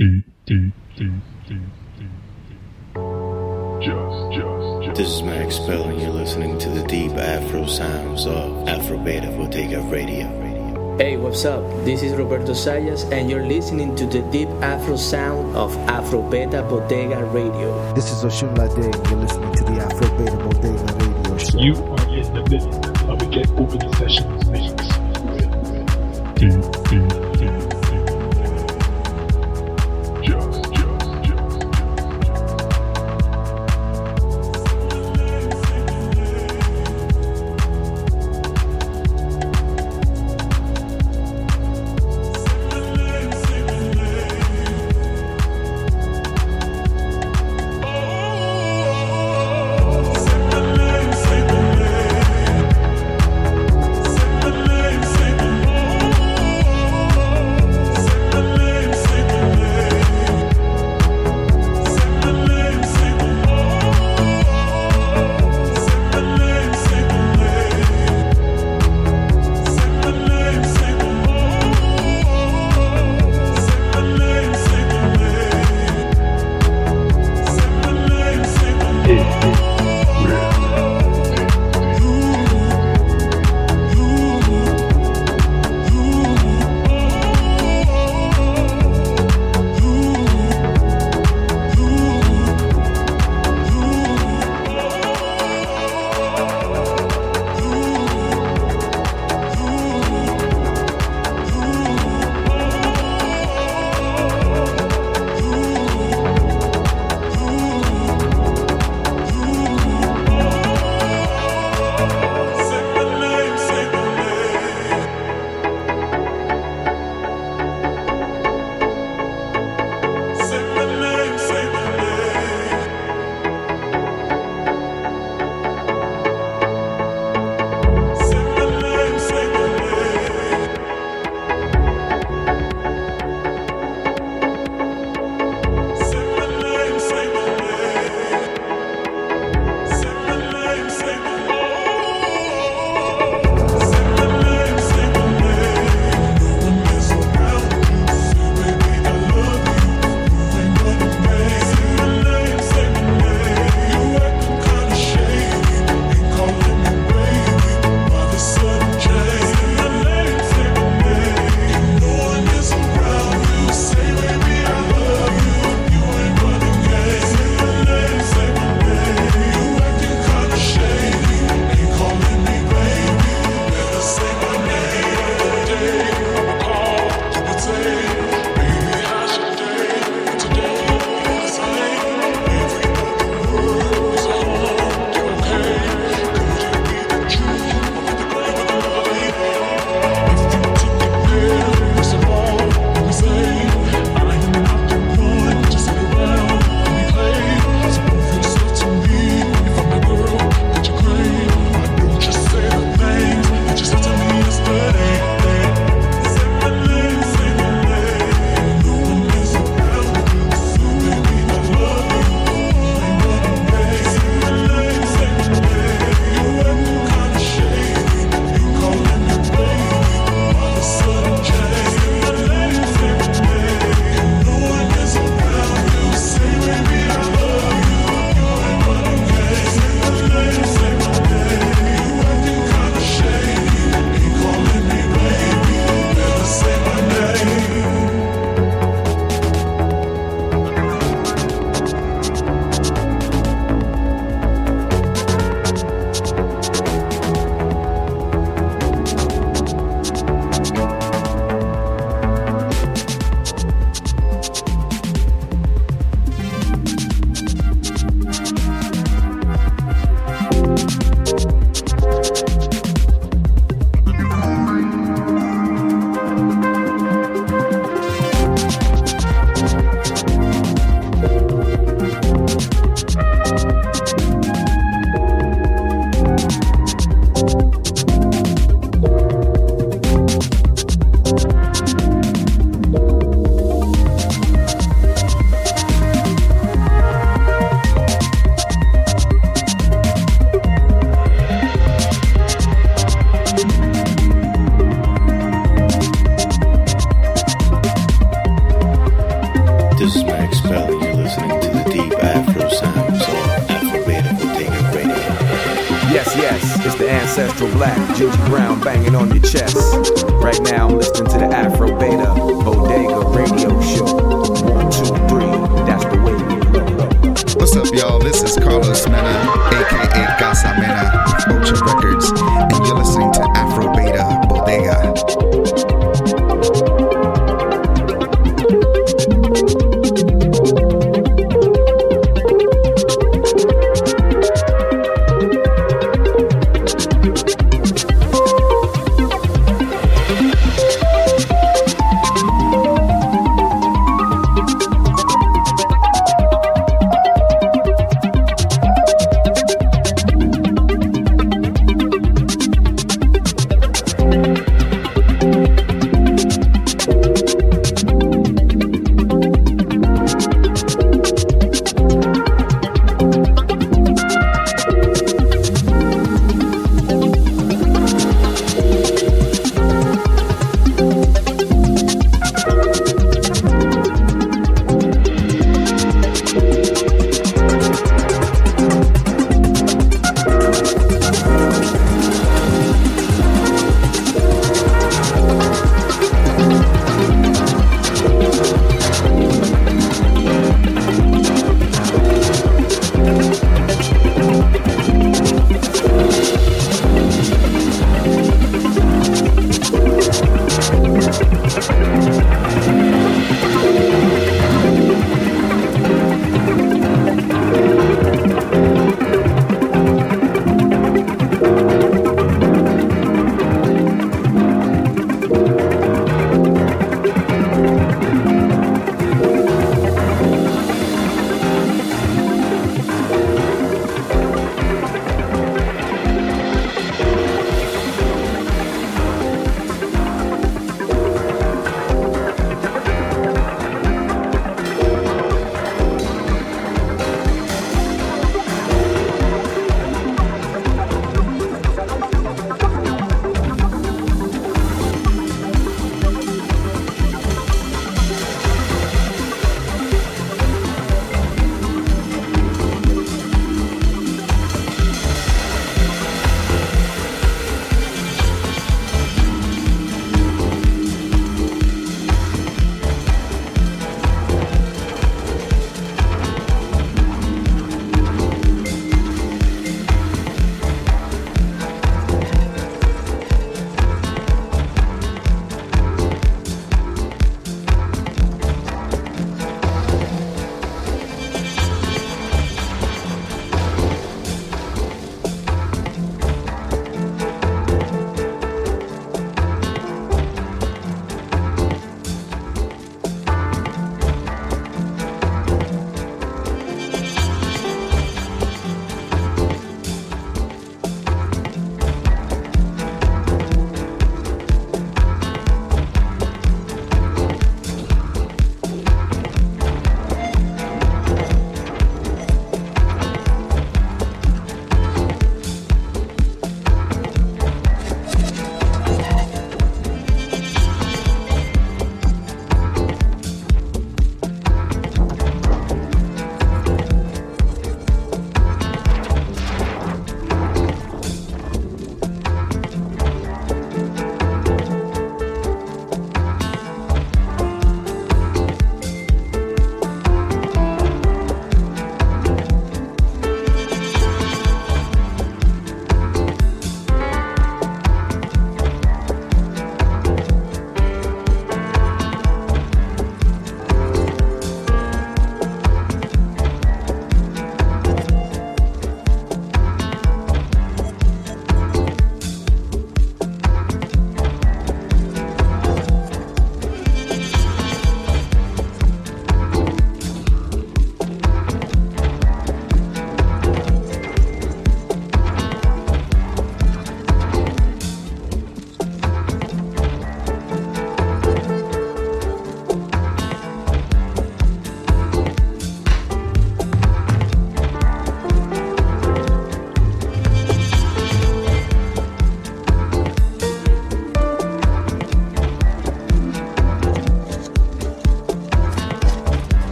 This is Max Bell, and you're listening to the deep Afro sounds of Afro Beta Bodega Radio. Hey, what's up? This is Roberto Sayas, and you're listening to the deep Afro sound of Afro Beta Bodega Radio. This is Osunlade, and you're listening to the Afro Beta Bodega Radio Show. You are in the midst of a Get Open the Sessions mix.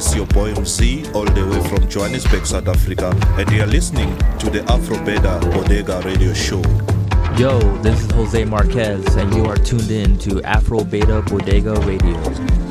This is your boy MC, all the way from Johannesburg, South Africa, and you're listening to the Afro Beta Bodega Radio Show. Yo, this is Jose Marquez, and you are tuned in to Afro Beta Bodega Radio.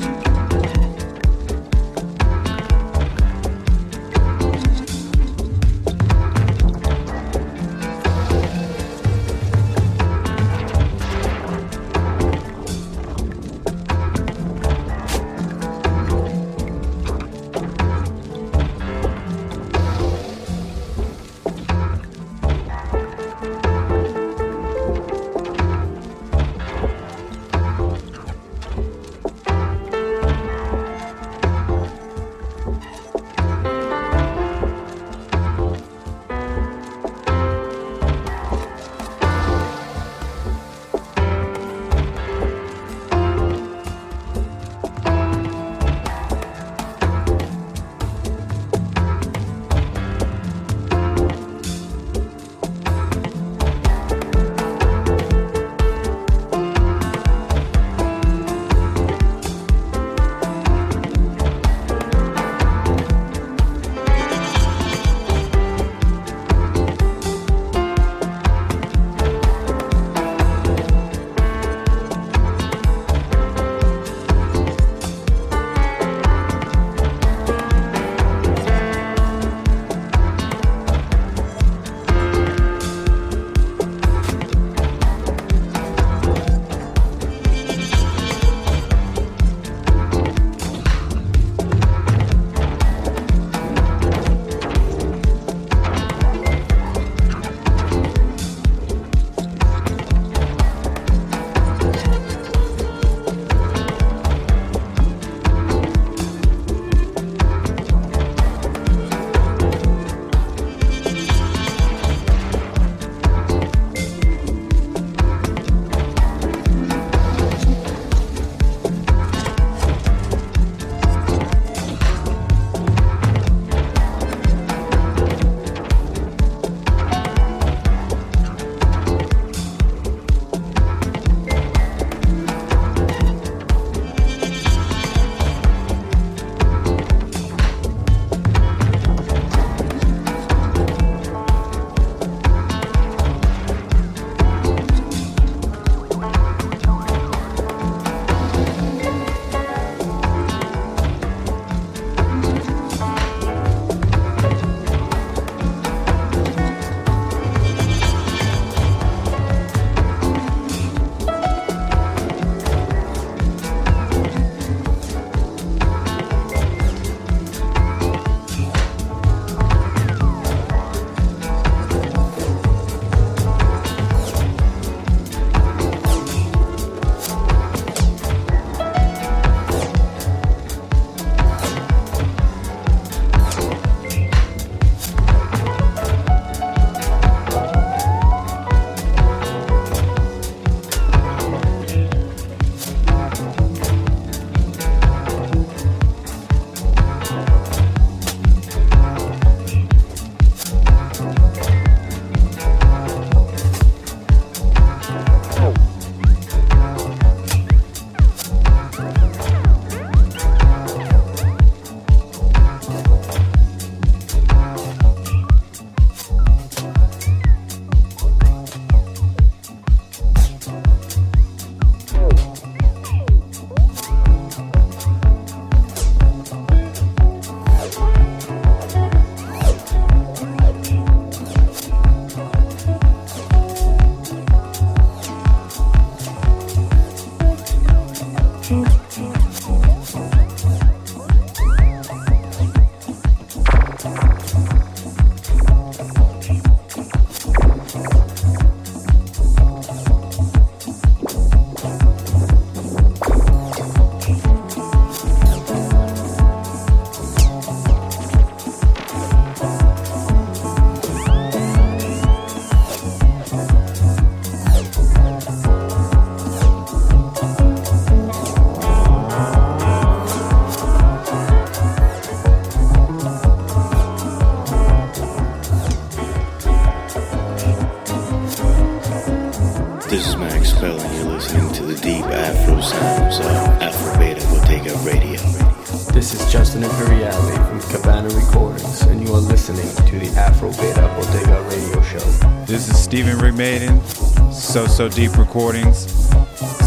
So So Deep Recordings,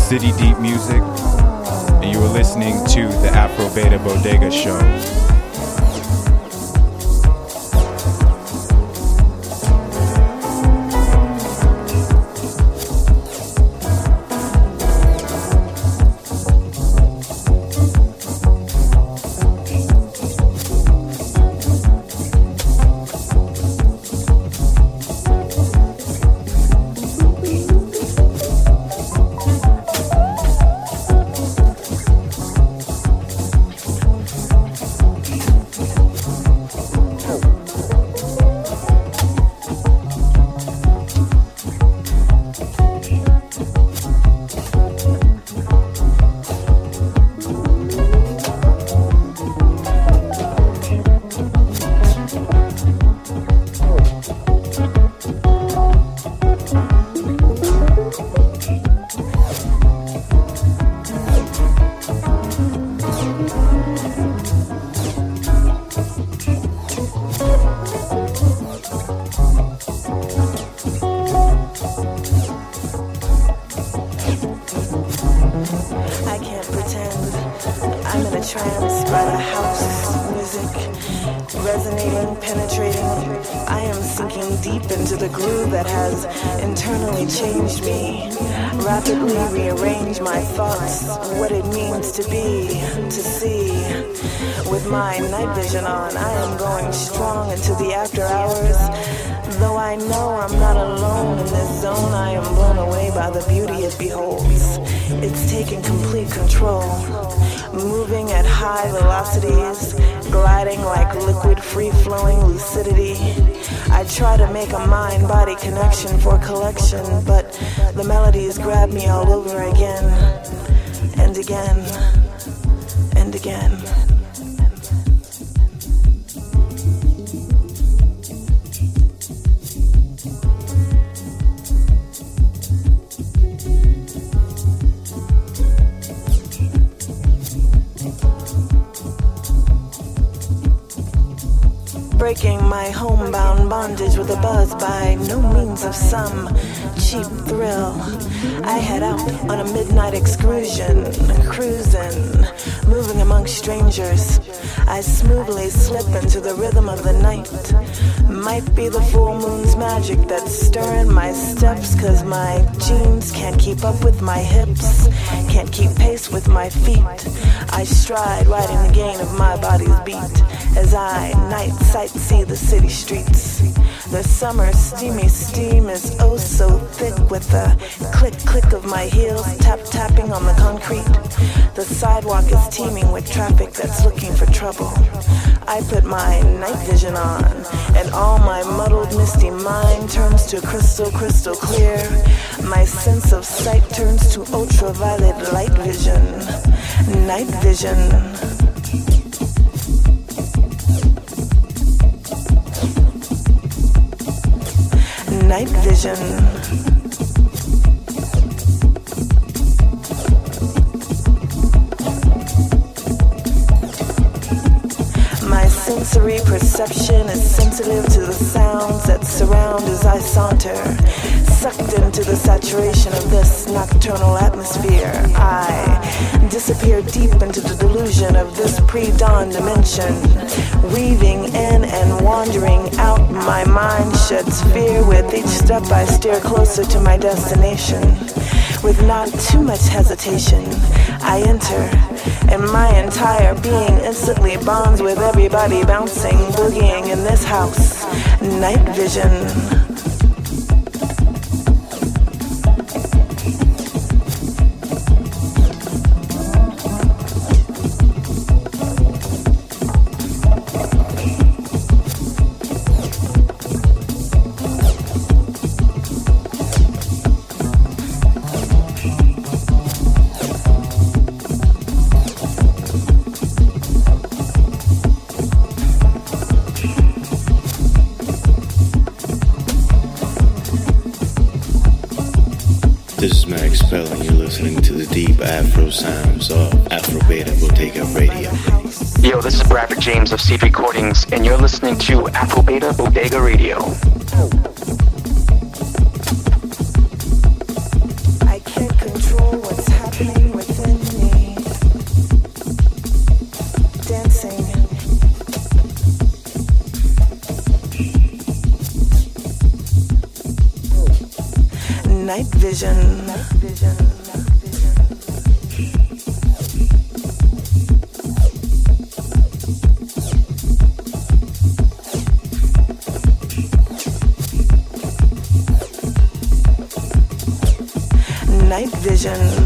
City Deep Music, and you are listening to the Afro Beta Bodega Show. direction for collection, but the melodies grab me all over again and again and again. Breaking my homebound bondage with a buzz by no means of some cheap thrill. I head out on a midnight excursion, cruising, moving among strangers. I smoothly slip into the rhythm of the night. Might be the full moon's magic that's stirring my steps, cause my jeans can't keep up with my hips, can't keep pace with my feet. I stride, riding the gain of my body's beat as I night sightsee the city streets. The summer steamy steam is oh so thick with the click click of my heels tap tapping on the concrete. The sidewalk is teeming with traffic that's looking for trouble. I put my night vision on, and all my muddled, misty mind turns to crystal, crystal clear. My sense of sight turns to ultraviolet light vision. Night vision. night vision. My sensory perception is sensitive to the sounds that surround as I saunter, sucked into the saturation of this nocturnal atmosphere. I disappear deep into the delusion of this pre dawn dimension, weaving in and wandering out. My mind sheds fear with each step I steer closer to my destination. With not too much hesitation, I enter, and my entire being instantly bonds with everybody bouncing, boogieing in this house. Night vision. Deep Afro sounds of Afro Beta Bodega Radio. Yo, this is Bradford James of Seed Recordings, and you're listening to Afro Beta Bodega Radio. I can't vision.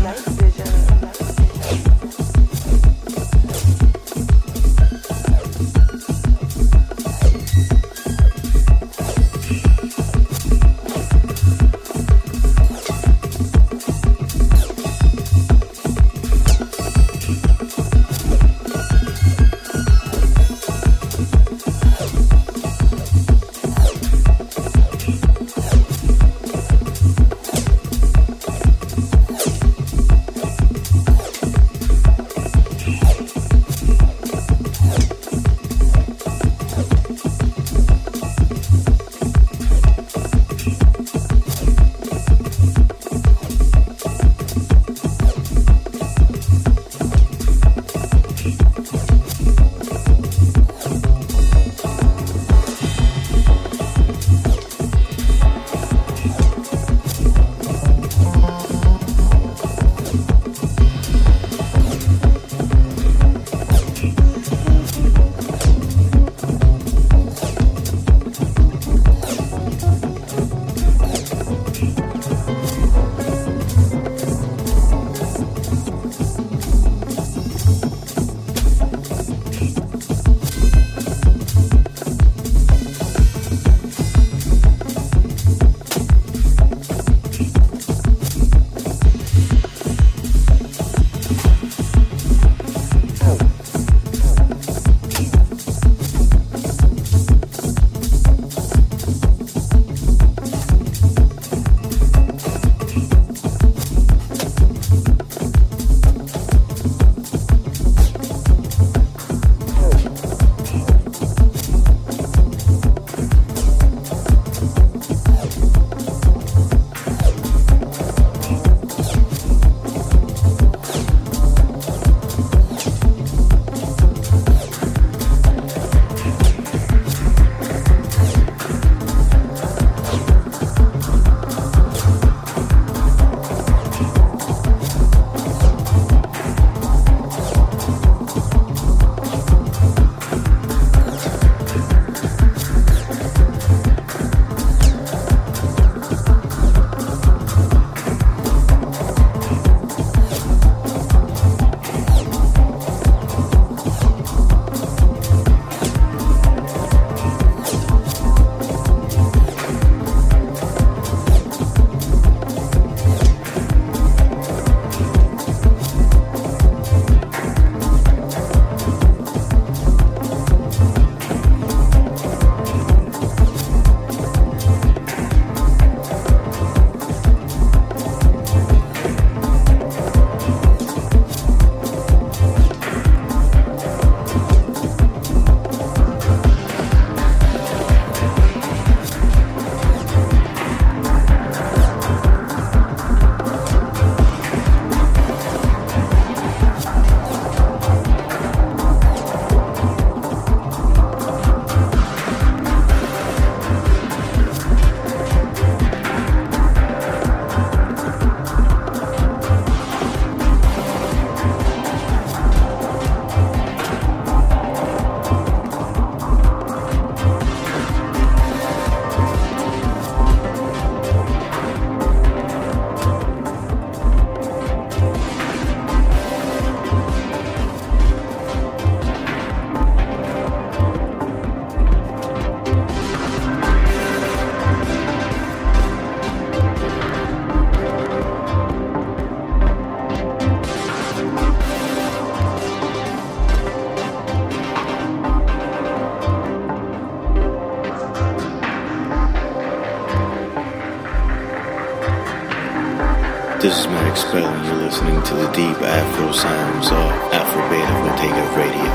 This is Max Spell, and you're listening to the deep Afro sounds of Afro Beta Bodega Radio.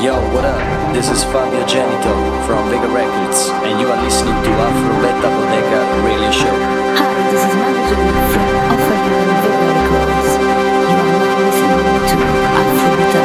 Yo, what up? This is Fabio Genito from Vega Records, and you are listening to Afro Beta Bodega Radio Show. Hi, this is Manager from Afro Beta Records. You are now listening to Afro Beta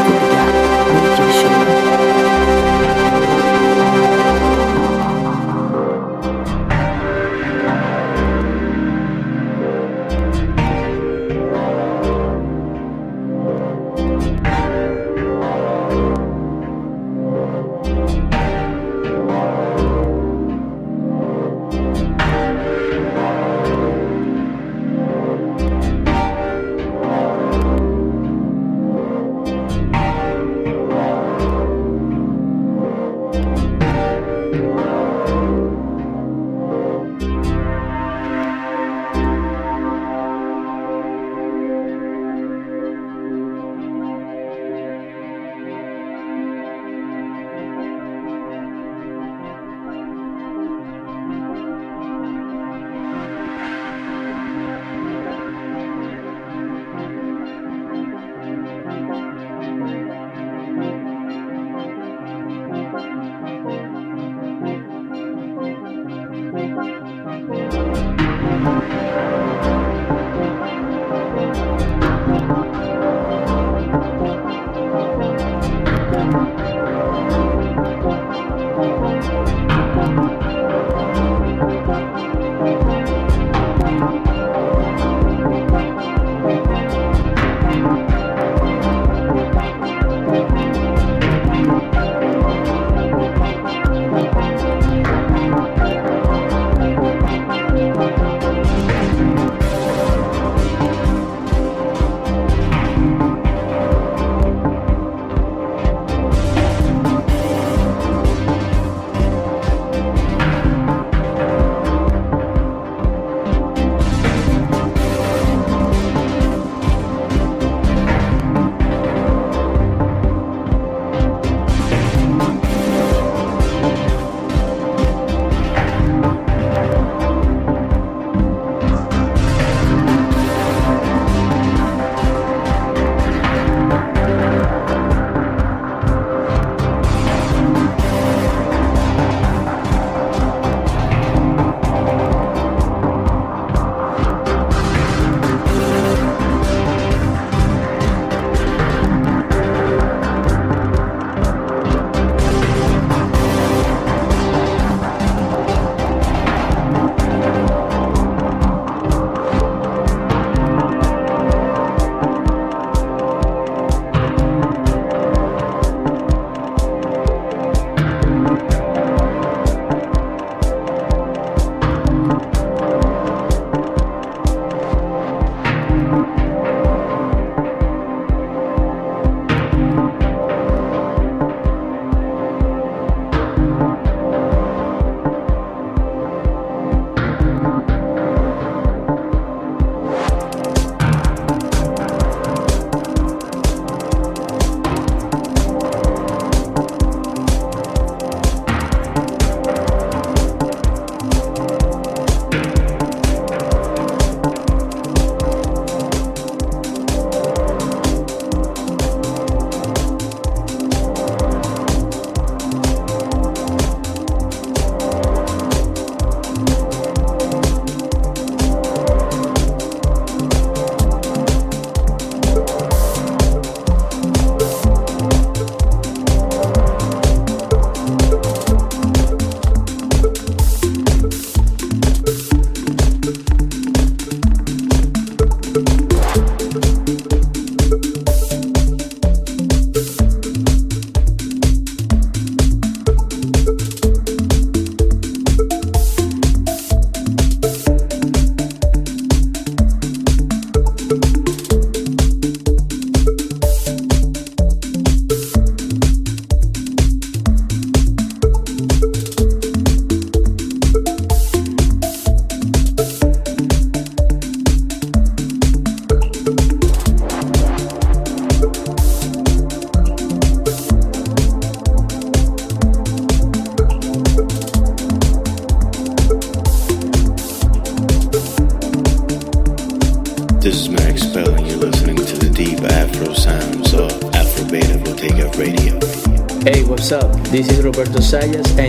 is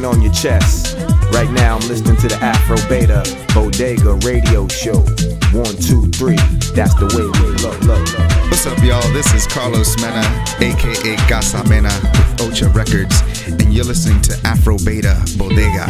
banging on your chest. Right now, I'm listening to the Afro Beta Bodega Radio Show. One, two, three, that's the way we look, look. What's up, y'all? This is Carlos Mena, aka Casa Mena, with Ocha Records, and you're listening to Afro Beta Bodega.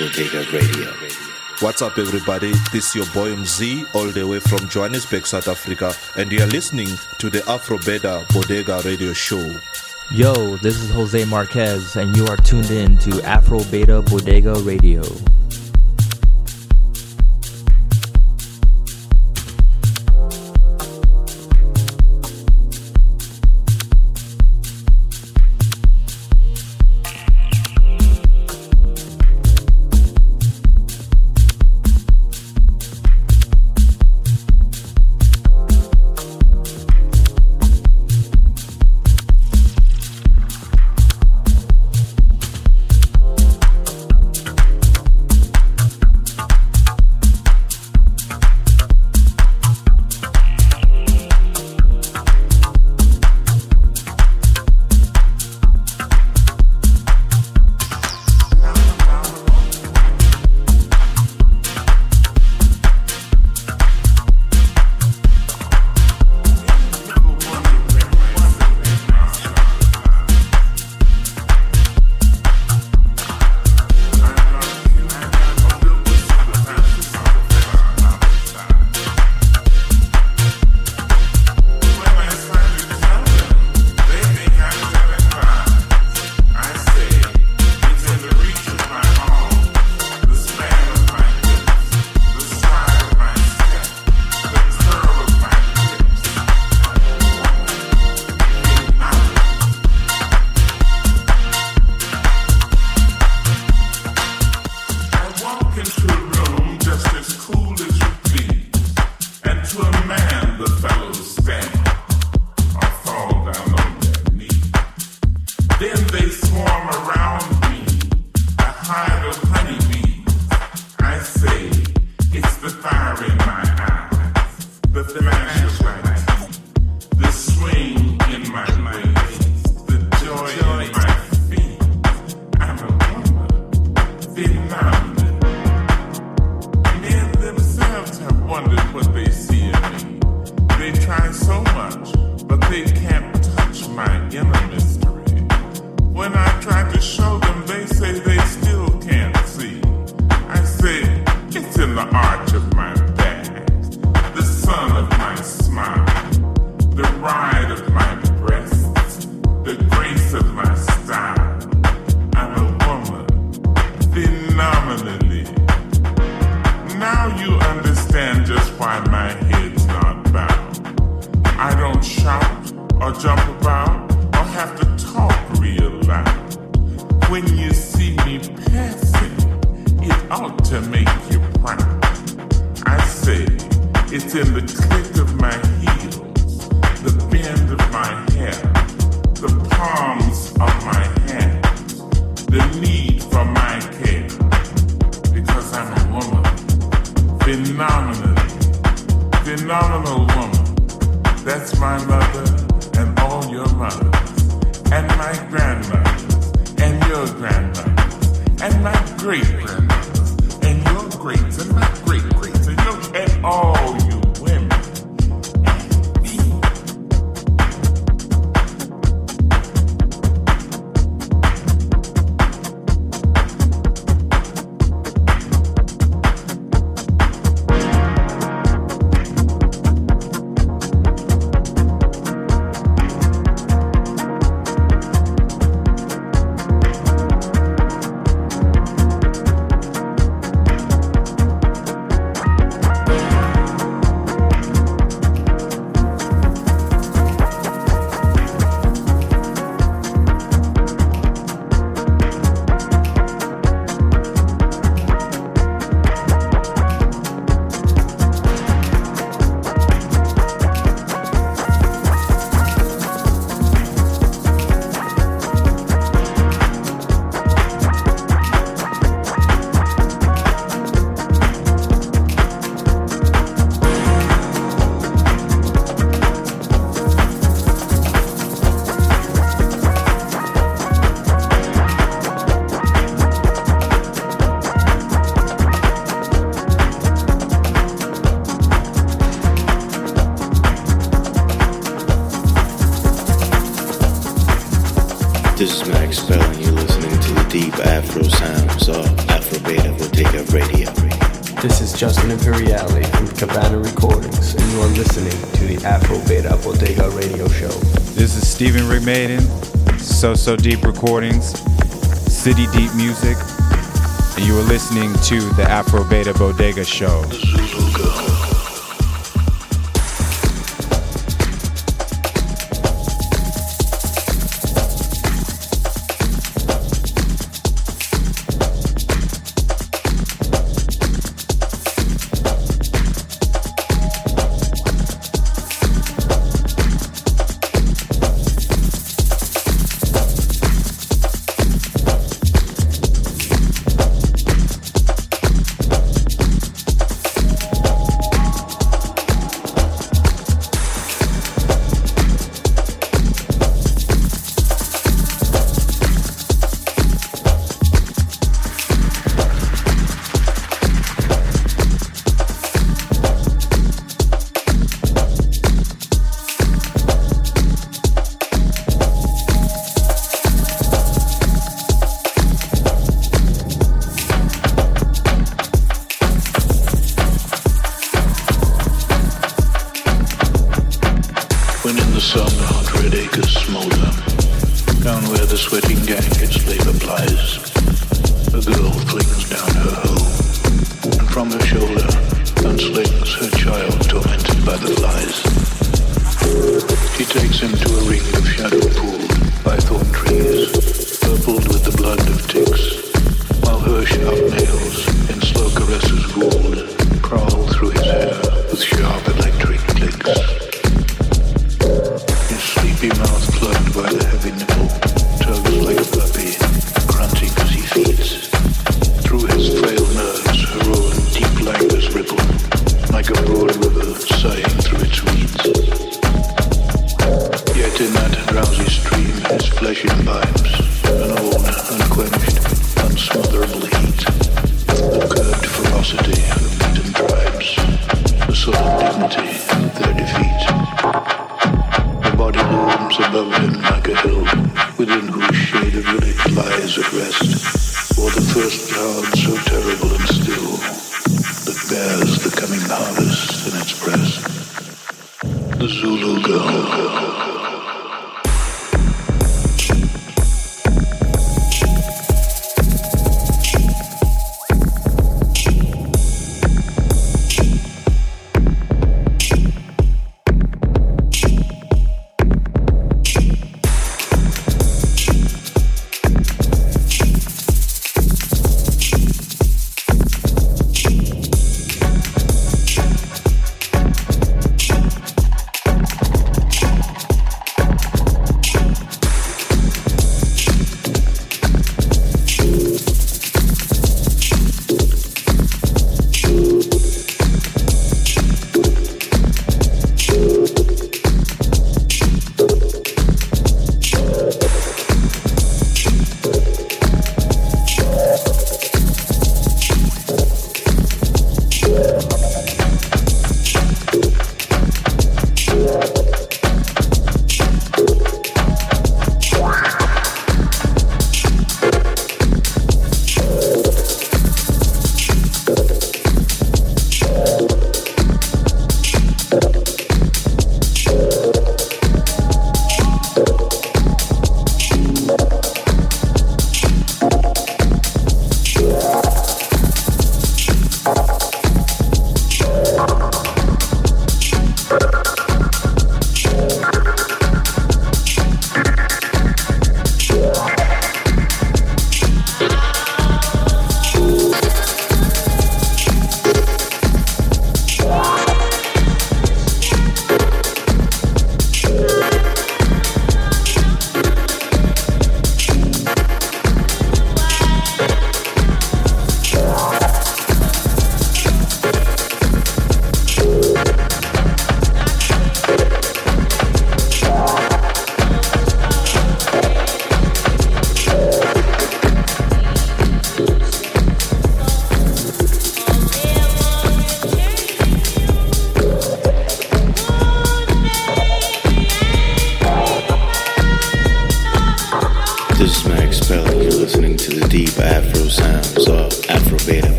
Afro Beta Radio. What's up, everybody? This is your boy MZ, all the way from Johannesburg, South Africa, and you're listening to the Afro Beta Bodega Radio Show. Yo, this is Jose Marquez, and you are tuned in to Afro Beta Bodega Radio. Perry Maiden, So So Deep Recordings, City Deep Music, and you are listening to the Afro Beta Bodega Show.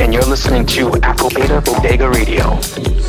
And you're listening to Afro Beta Bodega Radio.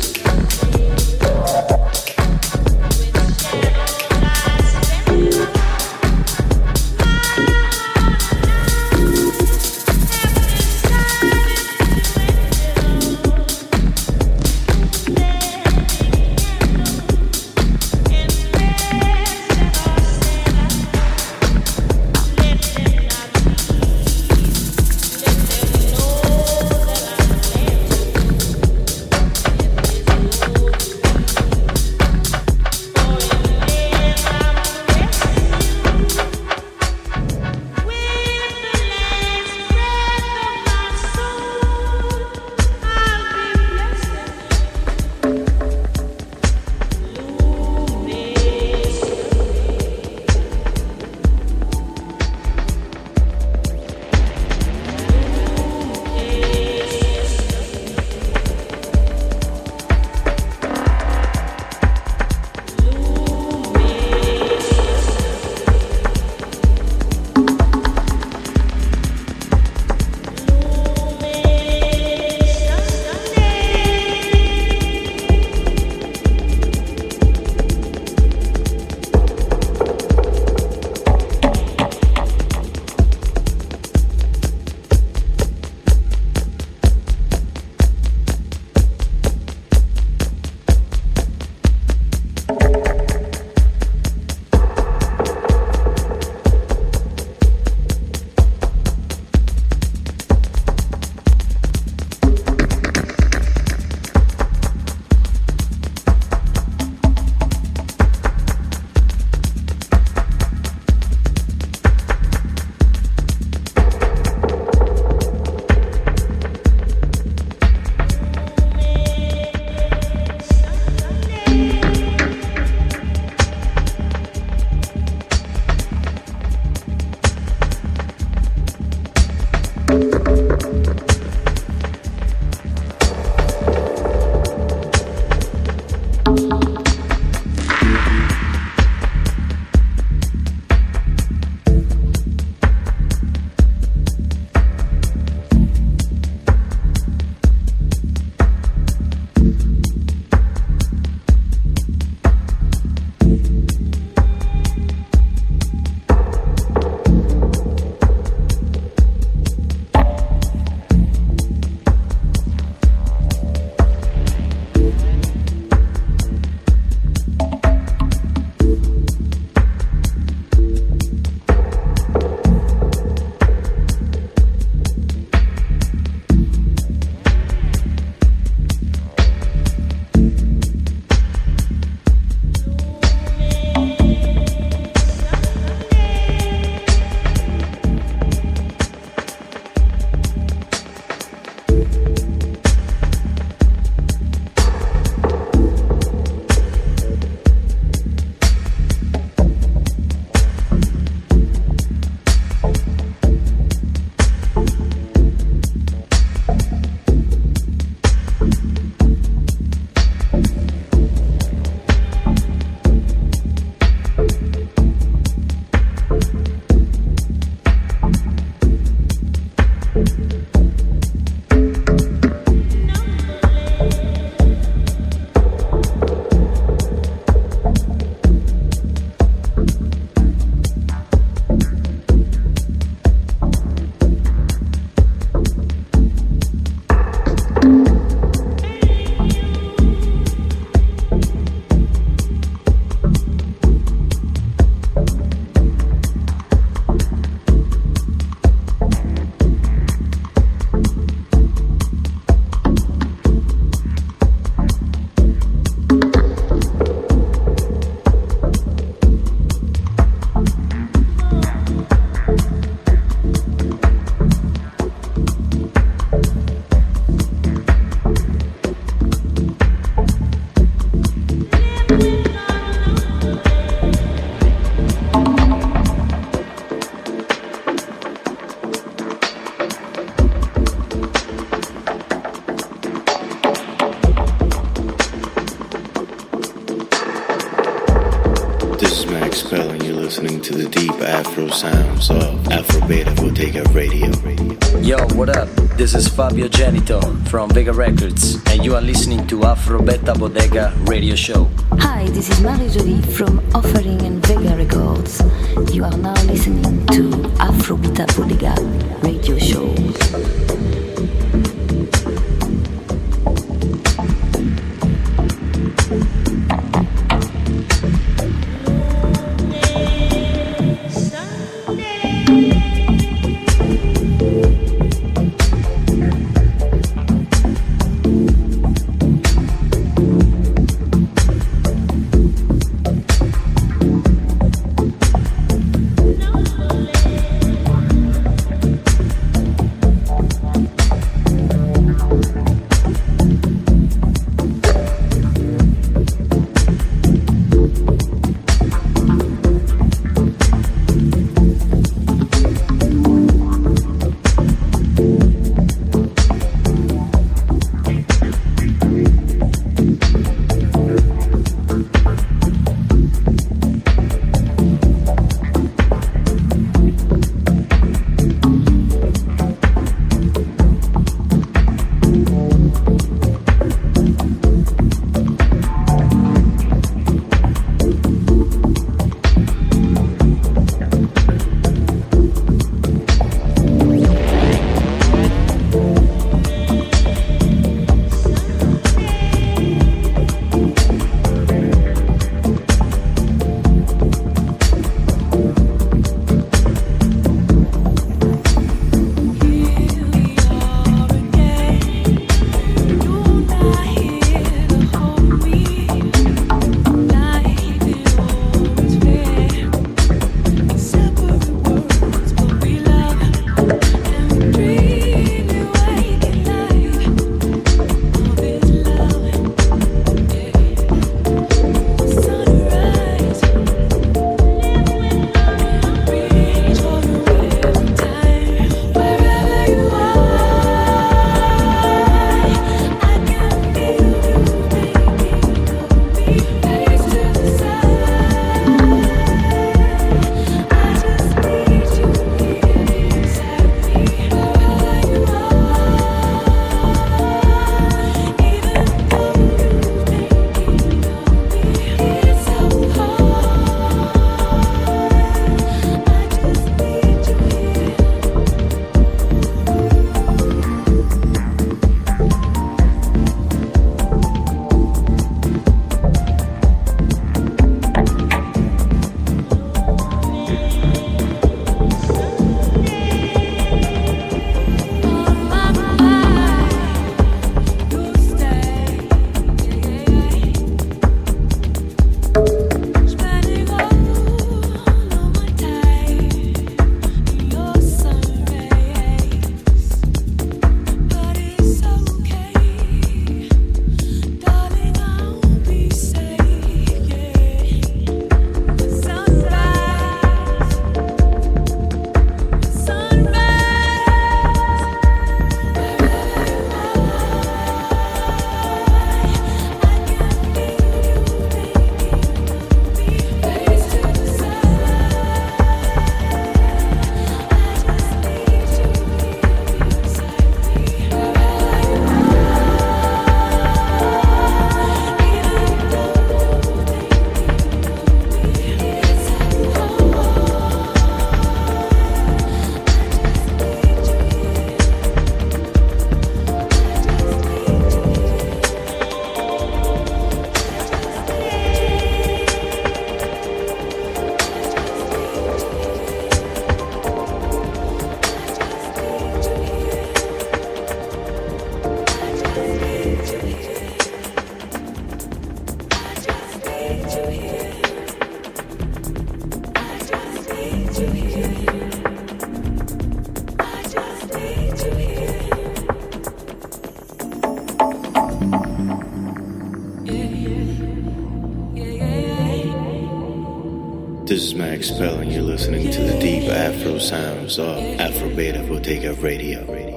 from Vega Records, and you are listening to Afro Beta Bodega Radio Show. listening to the deep Afro sounds of Afro Beta radio Radio.